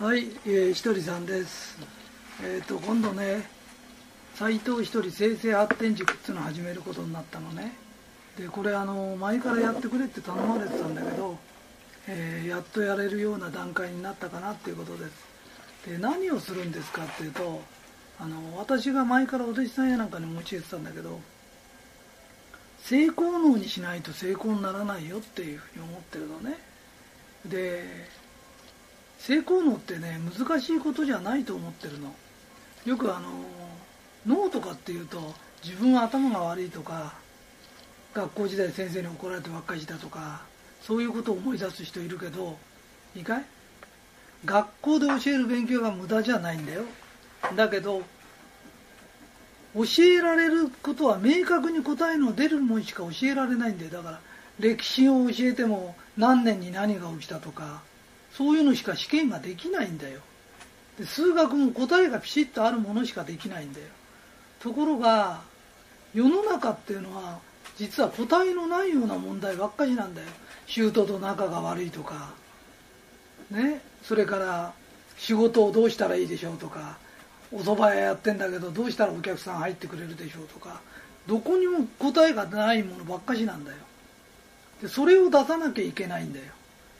はい、えー、ひとりさんです。えっ、ー、と今度ね、斎藤ひとり生成発展塾っていうのを始めることになったのね。でこれあの前からやってくれって頼まれてたんだけど、えー、やっとやれるような段階になったかなっていうことです。で何をするんですかっていうと、あの私が前からお弟子さんやなんかに持ちえてたんだけど、性功能にしないと成功にならないよっていうふうに思ってるのね。で性功能ってね難しいことじゃないと思ってるの。よくあの脳とかっていうと自分は頭が悪いとか学校時代先生に怒られてばっかりしたとかそういうことを思い出す人いるけどいいかい？学校で教える勉強が無駄じゃないんだよ。だけど教えられることは明確に答えの出るもんしか教えられないんだよ。だから歴史を教えても何年に何が起きたとかそういうのしか試験ができないんだよ。で数学も答えがピシッとあるものしかできないんだよ。ところが世の中っていうのは実は答えのないような問題ばっかりなんだよ。舅と仲が悪いとか。ね。それから仕事をどうしたらいいでしょうとか。お蕎麦屋やってんだけどどうしたらお客さん入ってくれるでしょうとか。どこにも答えがないものばっかしなんだよ。でそれを出さなきゃいけないんだよ。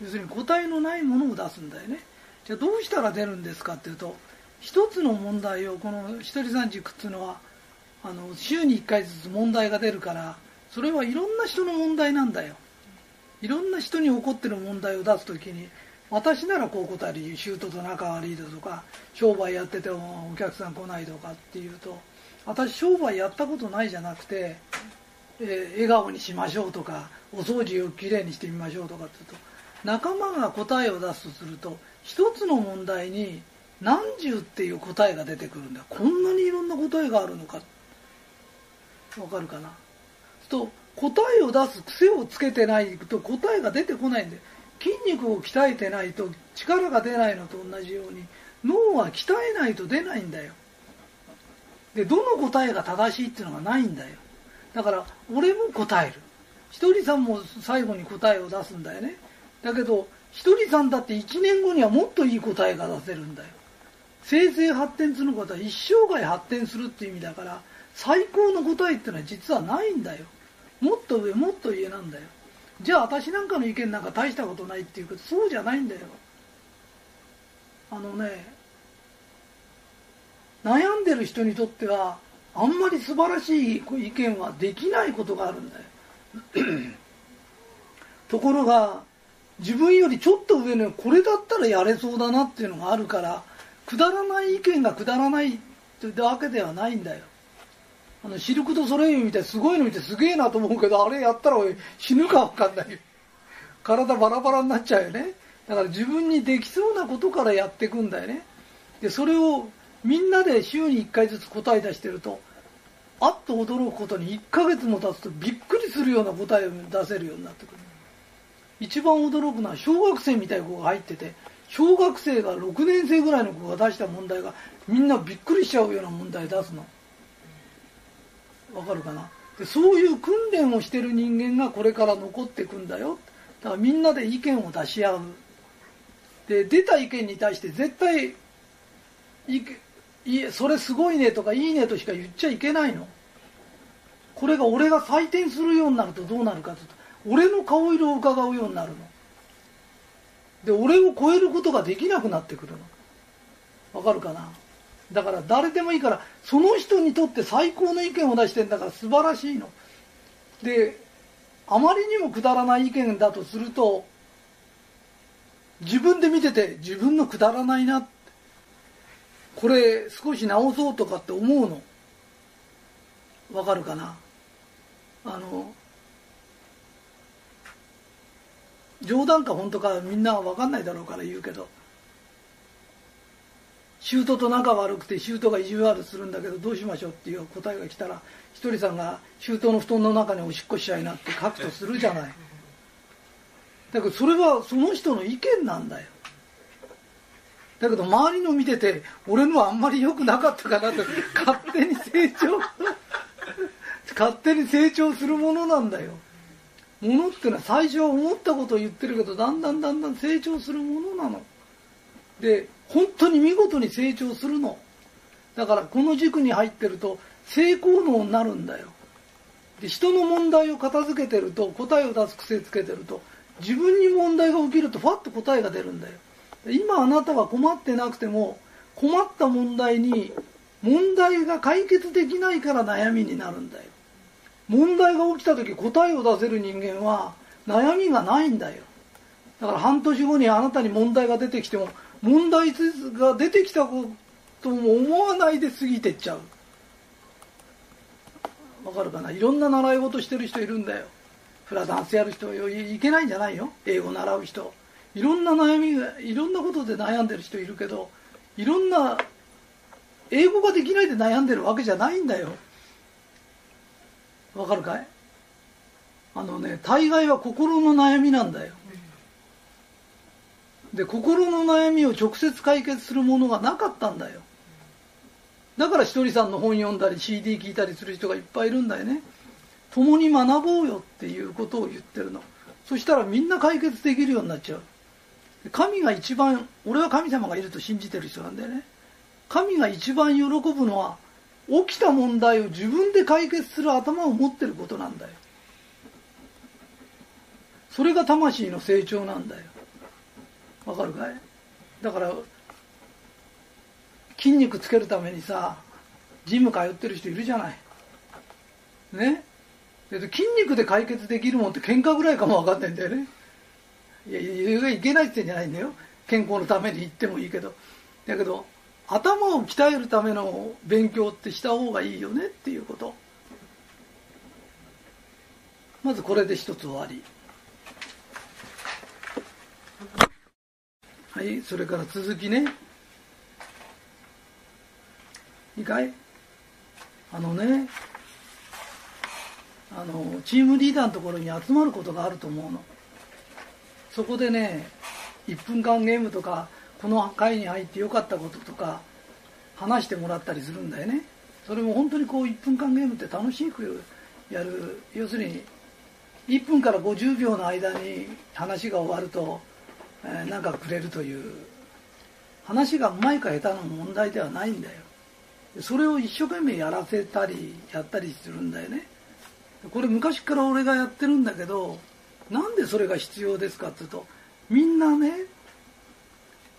要するに答えのないものを出すんだよね。じゃあどうしたら出るんですかっていうと一つの問題をこの一人三軸っていうのはあの週に1回ずつ問題が出るからそれはいろんな人の問題なんだよ。いろんな人に起こってる問題を出す時に私ならこう答えるシュートと仲悪いだとか商売やっててもお客さん来ないとかっていうと私商売やったことないじゃなくて、えー、笑顔にしましょうとかお掃除をきれいにしてみましょうとかって言うと仲間が答えを出すとすると一つの問題に何十っていう答えが出てくるんだ。こんなにいろんな答えがあるのか。わかるかな？と答えを出す癖をつけてないと答えが出てこないんで筋肉を鍛えてないと力が出ないのと同じように脳は鍛えないと出ないんだよ。でどの答えが正しいっていうのがないんだよ。だから俺も答える。ひとりさんも最後に答えを出すんだよね。だけどひとりさんだって1年後にはもっといい答えが出せるんだよ。生成発展することは一生涯発展するっていう意味だから最高の答えってのは実はないんだよ。もっと上もっと上なんだよ。じゃあ私なんかの意見なんか大したことないっていうことそうじゃないんだよ。あのね悩んでる人にとってはあんまり素晴らしい意見はできないことがあるんだよ。ところが自分よりちょっと上のこれだったらやれそうだなっていうのがあるからくだらない意見がくだらないってわけではないんだよ。あのシルク・ド・ソレイユみたいすごいの見てすげえなと思うけどあれやったら死ぬか分かんない。よ体バラバラになっちゃうよね。だから自分にできそうなことからやっていくんだよね。でそれをみんなで週に1回ずつ答え出してるとあっと驚くことに1ヶ月も経つとびっくりするような答えを出せるようになってくる。一番驚くのは小学生みたいな子が入ってて小学生が6年生ぐらいの子が出した問題がみんなびっくりしちゃうような問題出すの。わかるかな？でそういう訓練をしてる人間がこれから残ってくんだよ。だからみんなで意見を出し合う。で出た意見に対して絶対いいそれすごいねとかいいねとしか言っちゃいけないの。これが俺が採点するようになるとどうなるかと俺の顔色を伺うようになるの。で俺を超えることができなくなってくるの。わかるかな？だから誰でもいいからその人にとって最高の意見を出してんだから素晴らしいの。であまりにもくだらない意見だとすると自分で見てて自分のくだらないな。これ少し直そうとかって思うの。わかるかな？あの冗談か本当かみんな分かんないだろうから言うけど。舅と仲悪くて舅が意地悪するんだけどどうしましょうっていう答えが来たらひとりさんが舅の布団の中におしっこしちゃいなって書くとするじゃない。だけどそれはその人の意見なんだよ。だけど周りの見てて俺のはあんまり良くなかったかなと勝手に成長勝手に成長するものなんだよ。ものってい。うのは最初は思ったことを言ってるけどだんだんだんだん成長するものなの。で本当に見事に成長するの。だからこの軸に入ってると成功能になるんだよ。で人の問題を片付けてると答えを出す癖つけてると自分に問題が起きるとファッと答えが出るんだよ。今あなたは困ってなくても困った問題に問題が解決できないから悩みになるんだよ。問題が起きた時答えを出せる人間は悩みがないんだよ。だから半年後にあなたに問題が出てきても問題が出てきたことも思わないで過ぎてっちゃう。わかるかな？いろんな習い事してる人いるんだよ。フラダンスやる人いけないんじゃないよ英語習う人。いろんな悩みがいろんなことで悩んでる人いるけどいろんな英語ができないで悩んでるわけじゃないんだよ。わかるかい？あのね大概は心の悩みなんだよ。で心の悩みを直接解決するものがなかったんだよ。だからひとりさんの本読んだり CD 聞いたりする人がいっぱいいるんだよね。共に学ぼうよっていうことを言ってるの。そしたらみんな解決できるようになっちゃう。神が一番俺は神様がいると信じてる人なんだよね。神が一番喜ぶのは起きた問題を自分で解決する頭を持ってることなんだよ。それが魂の成長なんだよ。わかるかい？だから筋肉つけるためにさジム通ってる人いるじゃない。ね？筋肉で解決できるもんって喧嘩ぐらいかも分かんないんだよね。いやいけないって言ってんじゃないんだよ。健康のために行ってもいいけど。だけど頭を鍛えるための勉強ってした方がいいよねっていうこと。まずこれで一つ終わり。はいそれから続きね。いいかい？あのねあのチームリーダーのところに集まることがあると思うの。そこでね1分間ゲームとかこの会に入ってよかったこととか話してもらったりするんだよね。それも本当にこう1分間ゲームって楽しくやる。要するに1分から50秒の間に話が終わるとえー、なんかくれるという。話がうまいか下手な問題ではないんだよ。それを一生懸命やらせたりやったりするんだよね。これ昔から俺がやってるんだけどなんでそれが必要ですかっていうとみんなね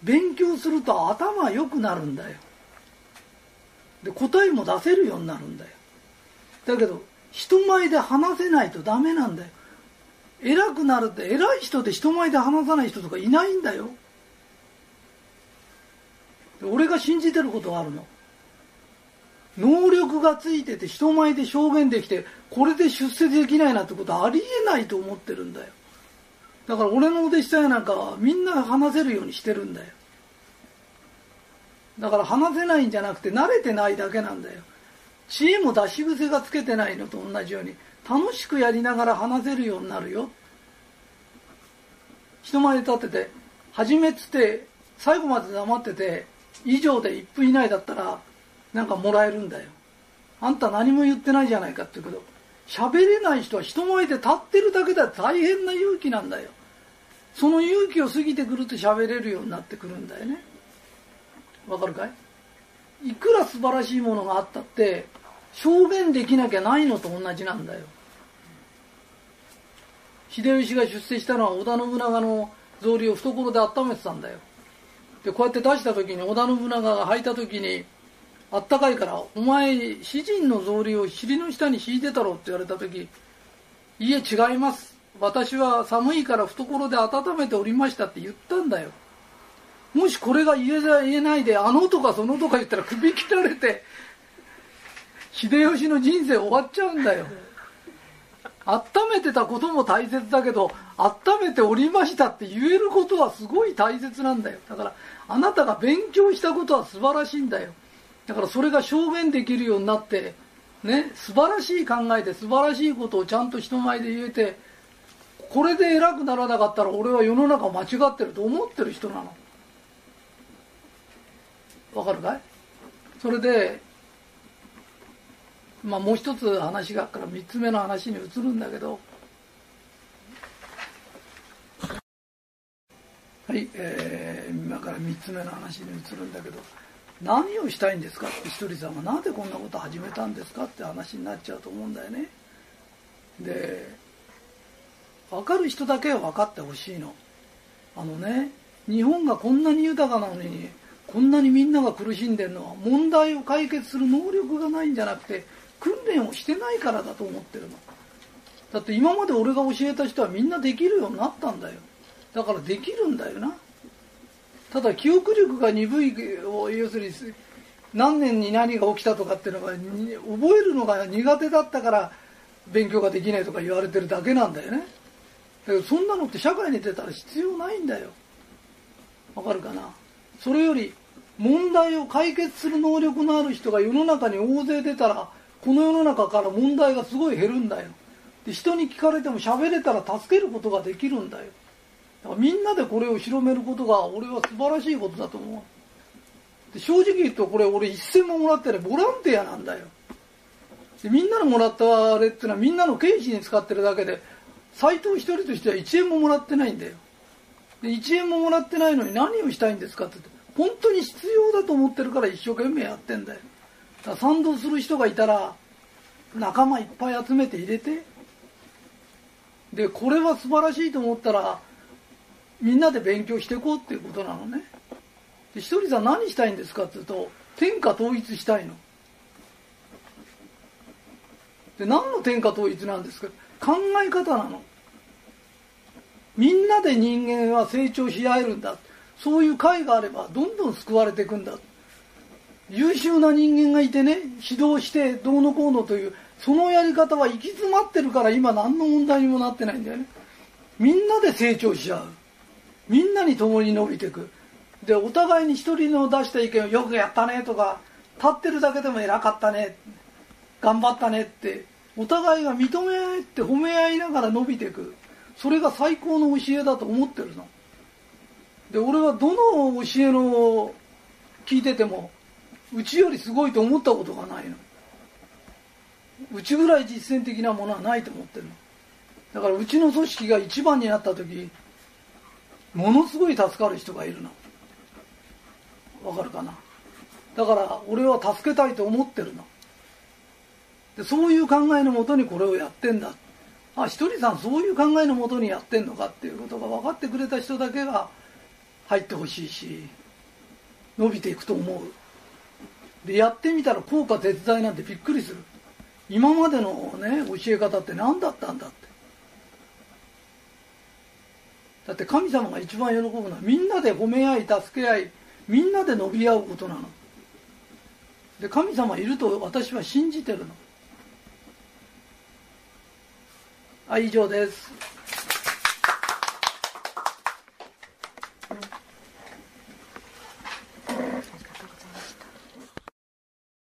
勉強すると頭良くなるんだよ。で答えも出せるようになるんだよ。だけど人前で話せないとダメなんだよ。偉くなるって偉い人で人前で話さない人とかいないんだよ。俺が信じてることがあるの。能力がついてて人前で証言できてこれで出世できないなんてことありえないと思ってるんだよ。だから俺のお弟子さんやなんかはみんな話せるようにしてるんだよ。だから話せないんじゃなくて慣れてないだけなんだよ。知恵も出し癖がつけてないのと同じように楽しくやりながら話せるようになるよ。人前で立ってて初めっつって最後まで黙ってて以上で1分以内だったらなんかもらえるんだよ。あんた何も言ってないじゃないかって言うけど喋れない人は人前で立ってるだけでは大変な勇気なんだよ。その勇気を過ぎてくると喋れるようになってくるんだよね。わかるかい？いくら素晴らしいものがあったって証言できなきゃないのと同じなんだよ。秀吉が出世したのは織田信長の草履を懐で温めてたんだよ。でこうやって出した時に織田信長が履いた時にあったかいから「お前詩人の草履を尻の下に敷いてたろ」って言われた時「いえ違います。私は寒いから懐で温めておりました」って言ったんだよ。もしこれが言えないであのとかそのとか言ったら首切られて秀吉の人生終わっちゃうんだよ。温めてたことも大切だけど温めておりましたって言えることはすごい大切なんだよ。だからあなたが勉強したことは素晴らしいんだよ。だからそれが証言できるようになってね素晴らしい考えで素晴らしいことをちゃんと人前で言えてこれで偉くならなかったら俺は世の中間違ってると思ってる人なの。わかるかい？それでまあ、もう一つ話があるから3つ目の話に移るんだけど。はい、えー、今から3つ目の話に移るんだけど。何をしたいんですかってひとりさんがなぜこんなこと始めたんですかって話になっちゃうと思うんだよね。で分かる人だけは分かってほしいの。あのね日本がこんなに豊かなのにこんなにみんなが苦しんでるのは問題を解決する能力がないんじゃなくて訓練をしてないからだと思ってるの。だって今まで俺が教えた人はみんなできるようになったんだよ。だからできるんだよな。ただ記憶力が鈍い要するに何年に何が起きたとかっていうのが覚えるのが苦手だったから勉強ができないとか言われてるだけなんだよね。だけどそんなのって社会に出たら必要ないんだよ。わかるかな？それより問題を解決する能力のある人が世の中に大勢出たらこの世の中から問題がすごい減るんだよ。で人に聞かれても喋れたら助けることができるんだよ。みんなでこれを広めることが俺は素晴らしいことだと思う。で正直言うとこれ俺一銭ももらってないボランティアなんだよ。でみんなのもらったあれっていうのはみんなの経費に使ってるだけで斎藤一人としては1円ももらってないんだよ。で1円ももらってないのに何をしたいんですかって言って本当に必要だと思ってるから一生懸命やってんだよ。だ賛同する人がいたら仲間いっぱい集めて入れてでこれは素晴らしいと思ったらみんなで勉強していこうっていうことなのね。でひとりさん何したいんですかって言うと天下統一したいの。で何の天下統一なんですか？考え方なの。みんなで人間は成長し合えるんだ。そういう会があればどんどん救われていくんだ。優秀な人間がいてね指導してどうのこうのというそのやり方は行き詰まってるから今何の問題にもなってないんだよね。みんなで成長し合う。みんなに共に伸びていく。でお互いに一人の出した意見をよくやったねとか立ってるだけでも偉かったね頑張ったねってお互いが認め合って褒め合いながら伸びていく。それが最高の教えだと思ってるの。で俺はどの教えの聞いててもうちよりすごいと思ったことがないの。うちぐらい実践的なものはないと思ってるの。だからうちの組織が一番になった時ものすごい助かる人がいるのわかるかな？だから俺は助けたいと思ってるのでそういう考えのもとにこれをやってんだ。あひとりさんそういう考えのもとにやってんのかっていうことが分かってくれた人だけが入ってほしいし伸びていくと思う。でやってみたら効果絶大なんてびっくりする。今までのね教え方って何だったんだって。だって神様が一番喜ぶのはみんなで褒め合い助け合いみんなで伸び合うことなの。で神様いると私は信じてるの。はい以上です。